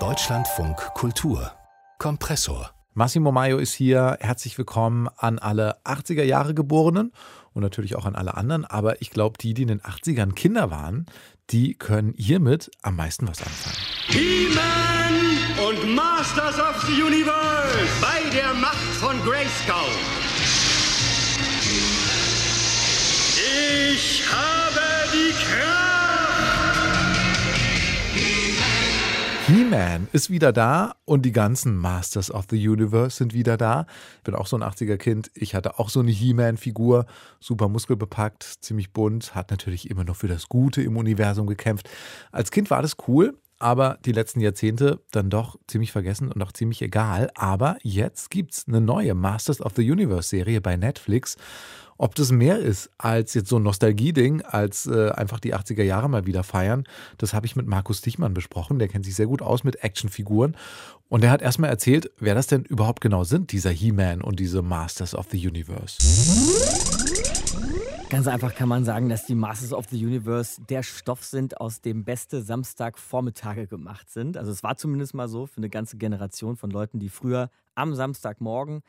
Deutschlandfunk Kultur Kompressor Massimo Maio ist hier. Herzlich willkommen an alle 80er Jahre Geborenen und natürlich auch an alle anderen. Aber ich glaube, die, die in den 80ern Kinder waren, die können hiermit am meisten was anfangen. He-Man und Masters of the Universe bei der Macht von Grayskull. Ich habe die Kraft. He-Man ist wieder da und die ganzen Masters of the Universe sind wieder da. Ich bin auch so ein 80er-Kind. Ich hatte auch so eine He-Man-Figur, super muskelbepackt, ziemlich bunt, hat natürlich immer noch für das Gute im Universum gekämpft. Als Kind war das cool, aber die letzten Jahrzehnte dann doch ziemlich vergessen und auch ziemlich egal. Aber jetzt gibt es eine neue Masters of the Universe-Serie bei Netflix. Ob das mehr ist als jetzt so ein Nostalgie-Ding, als äh, einfach die 80er Jahre mal wieder feiern, das habe ich mit Markus Dichmann besprochen. Der kennt sich sehr gut aus mit Actionfiguren. Und er hat erstmal erzählt, wer das denn überhaupt genau sind, dieser He-Man und diese Masters of the Universe. Ganz einfach kann man sagen, dass die Masters of the Universe der Stoff sind, aus dem beste Samstagvormittage gemacht sind. Also es war zumindest mal so für eine ganze Generation von Leuten, die früher am Samstagmorgen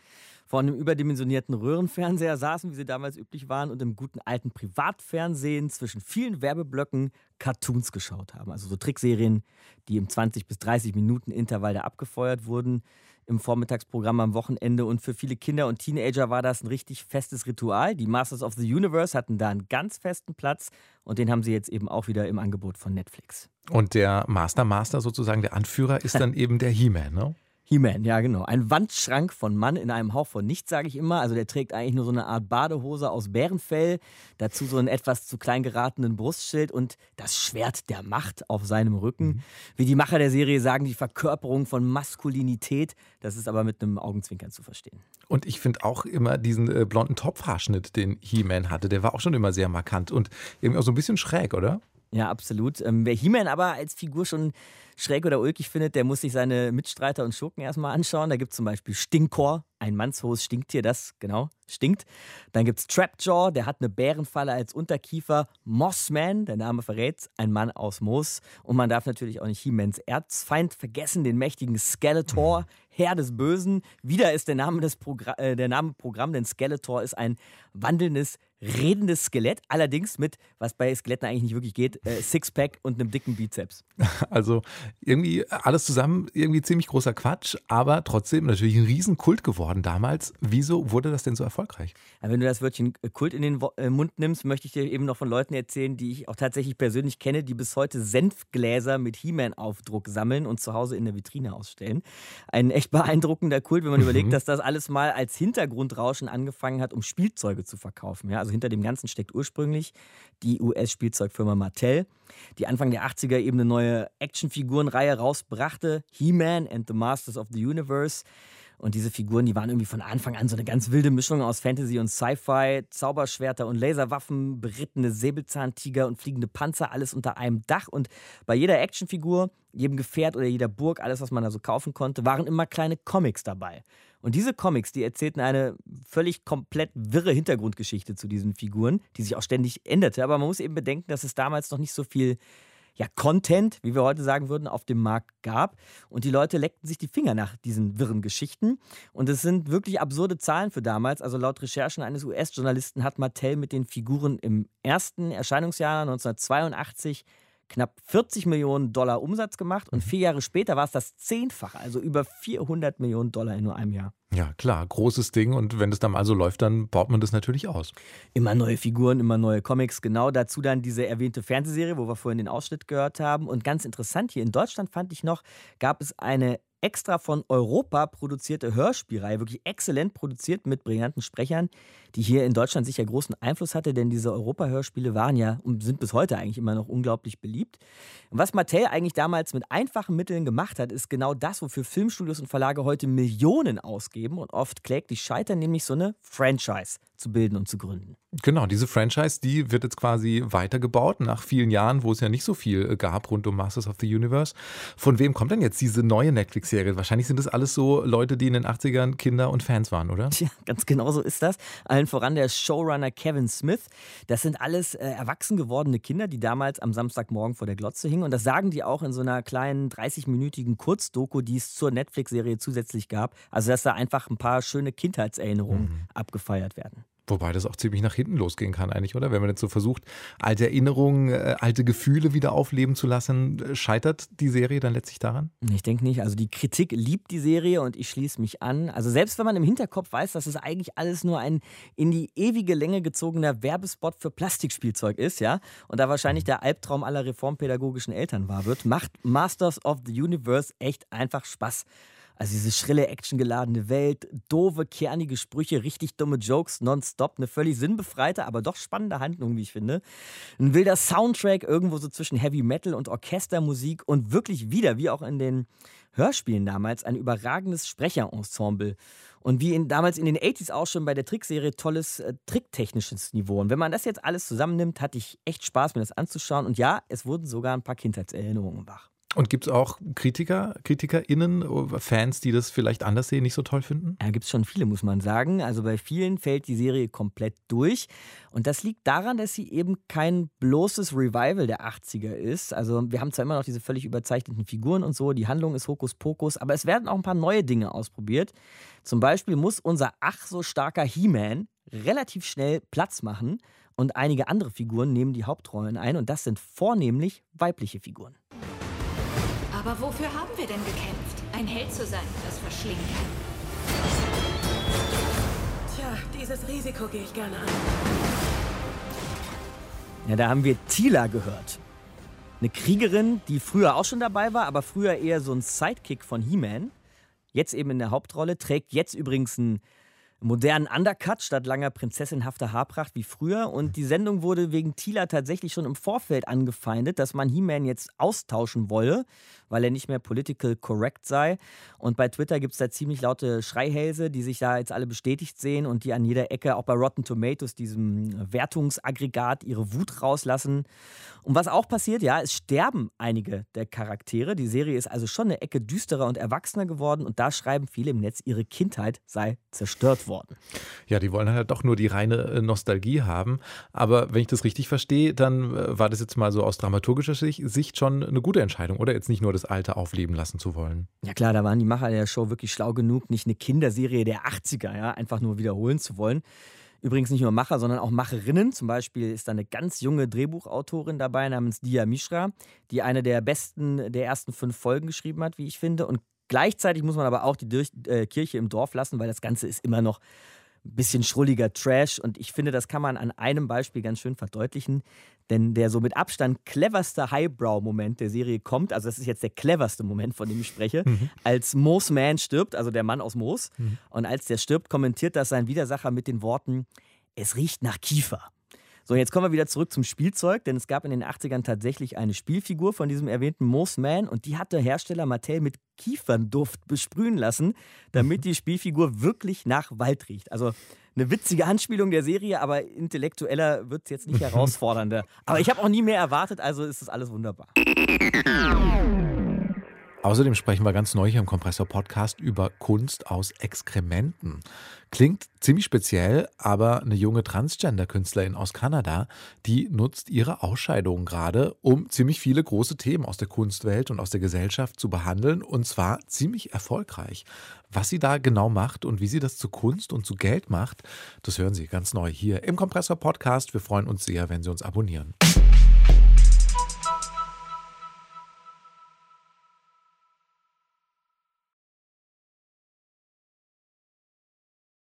vor einem überdimensionierten Röhrenfernseher saßen, wie sie damals üblich waren, und im guten alten Privatfernsehen zwischen vielen Werbeblöcken Cartoons geschaut haben. Also so Trickserien, die im 20 bis 30 Minuten Intervall da abgefeuert wurden im Vormittagsprogramm am Wochenende. Und für viele Kinder und Teenager war das ein richtig festes Ritual. Die Masters of the Universe hatten da einen ganz festen Platz und den haben sie jetzt eben auch wieder im Angebot von Netflix. Und der Master Master sozusagen, der Anführer, ist dann eben der He-Man, ne? He-Man, ja genau. Ein Wandschrank von Mann in einem Hauch von nichts, sage ich immer. Also der trägt eigentlich nur so eine Art Badehose aus Bärenfell, dazu so einen etwas zu klein geratenen Brustschild und das Schwert der Macht auf seinem Rücken. Mhm. Wie die Macher der Serie sagen, die Verkörperung von Maskulinität. Das ist aber mit einem Augenzwinkern zu verstehen. Und ich finde auch immer diesen äh, blonden Topfhaarschnitt, den He-Man hatte, der war auch schon immer sehr markant und irgendwie auch so ein bisschen schräg, oder? Ja, absolut. Ähm, wer He-Man aber als Figur schon schräg oder ulkig findet, der muss sich seine Mitstreiter und Schurken erstmal anschauen. Da gibt es zum Beispiel Stinkor, ein mannshohes Stinktier, das genau stinkt. Dann gibt es Trapjaw, der hat eine Bärenfalle als Unterkiefer. Mossman, der Name verrät, ein Mann aus Moos. Und man darf natürlich auch nicht He-Mans Erzfeind vergessen, den mächtigen Skeletor. Herr des Bösen. Wieder ist der Name, des Progr äh, der Name Programm, denn Skeletor ist ein wandelndes redendes Skelett, allerdings mit, was bei Skeletten eigentlich nicht wirklich geht, äh, Sixpack und einem dicken Bizeps. Also irgendwie alles zusammen, irgendwie ziemlich großer Quatsch, aber trotzdem natürlich ein Riesenkult geworden damals. Wieso wurde das denn so erfolgreich? Ja, wenn du das Wörtchen Kult in den äh, Mund nimmst, möchte ich dir eben noch von Leuten erzählen, die ich auch tatsächlich persönlich kenne, die bis heute Senfgläser mit He-Man-Aufdruck sammeln und zu Hause in der Vitrine ausstellen. Ein echt beeindruckender Kult, wenn man mhm. überlegt, dass das alles mal als Hintergrundrauschen angefangen hat, um Spielzeuge zu verkaufen. Ja, also hinter dem Ganzen steckt ursprünglich die US-Spielzeugfirma Mattel, die Anfang der 80er eben eine neue Actionfigurenreihe rausbrachte, He-Man and the Masters of the Universe. Und diese Figuren, die waren irgendwie von Anfang an so eine ganz wilde Mischung aus Fantasy und Sci-Fi, Zauberschwerter und Laserwaffen, berittene Säbelzahntiger und fliegende Panzer, alles unter einem Dach. Und bei jeder Actionfigur, jedem Gefährt oder jeder Burg, alles, was man da so kaufen konnte, waren immer kleine Comics dabei. Und diese Comics, die erzählten eine völlig komplett wirre Hintergrundgeschichte zu diesen Figuren, die sich auch ständig änderte. Aber man muss eben bedenken, dass es damals noch nicht so viel ja, Content, wie wir heute sagen würden, auf dem Markt gab. Und die Leute leckten sich die Finger nach diesen wirren Geschichten. Und es sind wirklich absurde Zahlen für damals. Also laut Recherchen eines US-Journalisten hat Mattel mit den Figuren im ersten Erscheinungsjahr 1982 knapp 40 Millionen Dollar Umsatz gemacht und vier Jahre später war es das Zehnfache, also über 400 Millionen Dollar in nur einem Jahr. Ja, klar, großes Ding und wenn das dann mal so läuft, dann baut man das natürlich aus. Immer neue Figuren, immer neue Comics, genau dazu dann diese erwähnte Fernsehserie, wo wir vorhin den Ausschnitt gehört haben. Und ganz interessant, hier in Deutschland fand ich noch, gab es eine extra von Europa produzierte Hörspielreihe, wirklich exzellent produziert mit brillanten Sprechern, die hier in Deutschland sicher großen Einfluss hatte, denn diese Europa-Hörspiele waren ja und sind bis heute eigentlich immer noch unglaublich beliebt. Und was Mattel eigentlich damals mit einfachen Mitteln gemacht hat, ist genau das, wofür Filmstudios und Verlage heute Millionen ausgeben und oft kläglich scheitern, nämlich so eine Franchise zu bilden und zu gründen. Genau, diese Franchise, die wird jetzt quasi weitergebaut nach vielen Jahren, wo es ja nicht so viel gab rund um Masters of the Universe. Von wem kommt denn jetzt diese neue Netflix Netflix-Serie. Wahrscheinlich sind das alles so Leute, die in den 80ern Kinder und Fans waren, oder? Tja, ganz genau so ist das. Allen voran der Showrunner Kevin Smith. Das sind alles äh, erwachsen gewordene Kinder, die damals am Samstagmorgen vor der Glotze hingen. Und das sagen die auch in so einer kleinen 30-minütigen Kurzdoku, die es zur Netflix-Serie zusätzlich gab. Also, dass da einfach ein paar schöne Kindheitserinnerungen mhm. abgefeiert werden. Wobei das auch ziemlich nach hinten losgehen kann eigentlich, oder? Wenn man jetzt so versucht, alte Erinnerungen, äh, alte Gefühle wieder aufleben zu lassen, äh, scheitert die Serie dann letztlich daran? Ich denke nicht. Also die Kritik liebt die Serie und ich schließe mich an. Also selbst wenn man im Hinterkopf weiß, dass es eigentlich alles nur ein in die ewige Länge gezogener Werbespot für Plastikspielzeug ist, ja, und da wahrscheinlich der Albtraum aller reformpädagogischen Eltern wahr wird, macht Masters of the Universe echt einfach Spaß. Also diese schrille, actiongeladene Welt, doofe, kernige Sprüche, richtig dumme Jokes nonstop, eine völlig sinnbefreite, aber doch spannende Handlung, wie ich finde. Ein wilder Soundtrack irgendwo so zwischen Heavy Metal und Orchestermusik und wirklich wieder, wie auch in den Hörspielen damals, ein überragendes Sprecherensemble. Und wie in, damals in den 80s auch schon bei der Trickserie tolles äh, tricktechnisches Niveau. Und wenn man das jetzt alles zusammennimmt, hatte ich echt Spaß, mir das anzuschauen. Und ja, es wurden sogar ein paar Kindheitserinnerungen wach. Und gibt es auch Kritiker, KritikerInnen, Fans, die das vielleicht anders sehen, nicht so toll finden? Ja, gibt es schon viele, muss man sagen. Also bei vielen fällt die Serie komplett durch. Und das liegt daran, dass sie eben kein bloßes Revival der 80er ist. Also wir haben zwar immer noch diese völlig überzeichneten Figuren und so, die Handlung ist Hokuspokus, aber es werden auch ein paar neue Dinge ausprobiert. Zum Beispiel muss unser ach so starker He-Man relativ schnell Platz machen und einige andere Figuren nehmen die Hauptrollen ein und das sind vornehmlich weibliche Figuren. Aber wofür haben wir denn gekämpft? Ein Held zu sein, das verschlingen kann. Tja, dieses Risiko gehe ich gerne an. Ja, da haben wir Tila gehört. Eine Kriegerin, die früher auch schon dabei war, aber früher eher so ein Sidekick von He-Man. Jetzt eben in der Hauptrolle, trägt jetzt übrigens ein modernen Undercut statt langer prinzessinhafter Haarpracht wie früher. Und die Sendung wurde wegen Tila tatsächlich schon im Vorfeld angefeindet, dass man He-Man jetzt austauschen wolle, weil er nicht mehr political correct sei. Und bei Twitter gibt es da ziemlich laute Schreihälse, die sich da jetzt alle bestätigt sehen und die an jeder Ecke, auch bei Rotten Tomatoes, diesem Wertungsaggregat, ihre Wut rauslassen. Und was auch passiert, ja, es sterben einige der Charaktere. Die Serie ist also schon eine Ecke düsterer und erwachsener geworden und da schreiben viele im Netz, ihre Kindheit sei zerstört worden. Ja, die wollen halt doch nur die reine äh, Nostalgie haben. Aber wenn ich das richtig verstehe, dann äh, war das jetzt mal so aus dramaturgischer Sicht schon eine gute Entscheidung, oder? Jetzt nicht nur das Alte aufleben lassen zu wollen. Ja klar, da waren die Macher der Show wirklich schlau genug, nicht eine Kinderserie der 80er, ja, einfach nur wiederholen zu wollen. Übrigens nicht nur Macher, sondern auch Macherinnen. Zum Beispiel ist da eine ganz junge Drehbuchautorin dabei namens Dia Mishra, die eine der besten der ersten fünf Folgen geschrieben hat, wie ich finde. Und gleichzeitig muss man aber auch die äh, Kirche im Dorf lassen, weil das Ganze ist immer noch ein bisschen schrulliger Trash. Und ich finde, das kann man an einem Beispiel ganz schön verdeutlichen. Denn der so mit Abstand cleverste Highbrow-Moment der Serie kommt, also das ist jetzt der cleverste Moment, von dem ich spreche, mhm. als Moos Man stirbt, also der Mann aus Moos. Mhm. Und als der stirbt, kommentiert das sein Widersacher mit den Worten, es riecht nach Kiefer. So, jetzt kommen wir wieder zurück zum Spielzeug, denn es gab in den 80ern tatsächlich eine Spielfigur von diesem erwähnten Moose Man und die hat der Hersteller Mattel mit Kiefernduft besprühen lassen, damit die Spielfigur wirklich nach Wald riecht. Also eine witzige Anspielung der Serie, aber intellektueller wird es jetzt nicht herausfordernder. Aber ich habe auch nie mehr erwartet, also ist das alles wunderbar. Außerdem sprechen wir ganz neu hier im Kompressor Podcast über Kunst aus Exkrementen. Klingt ziemlich speziell, aber eine junge Transgender-Künstlerin aus Kanada, die nutzt ihre Ausscheidungen gerade, um ziemlich viele große Themen aus der Kunstwelt und aus der Gesellschaft zu behandeln und zwar ziemlich erfolgreich. Was sie da genau macht und wie sie das zu Kunst und zu Geld macht, das hören Sie ganz neu hier im Kompressor Podcast. Wir freuen uns sehr, wenn Sie uns abonnieren.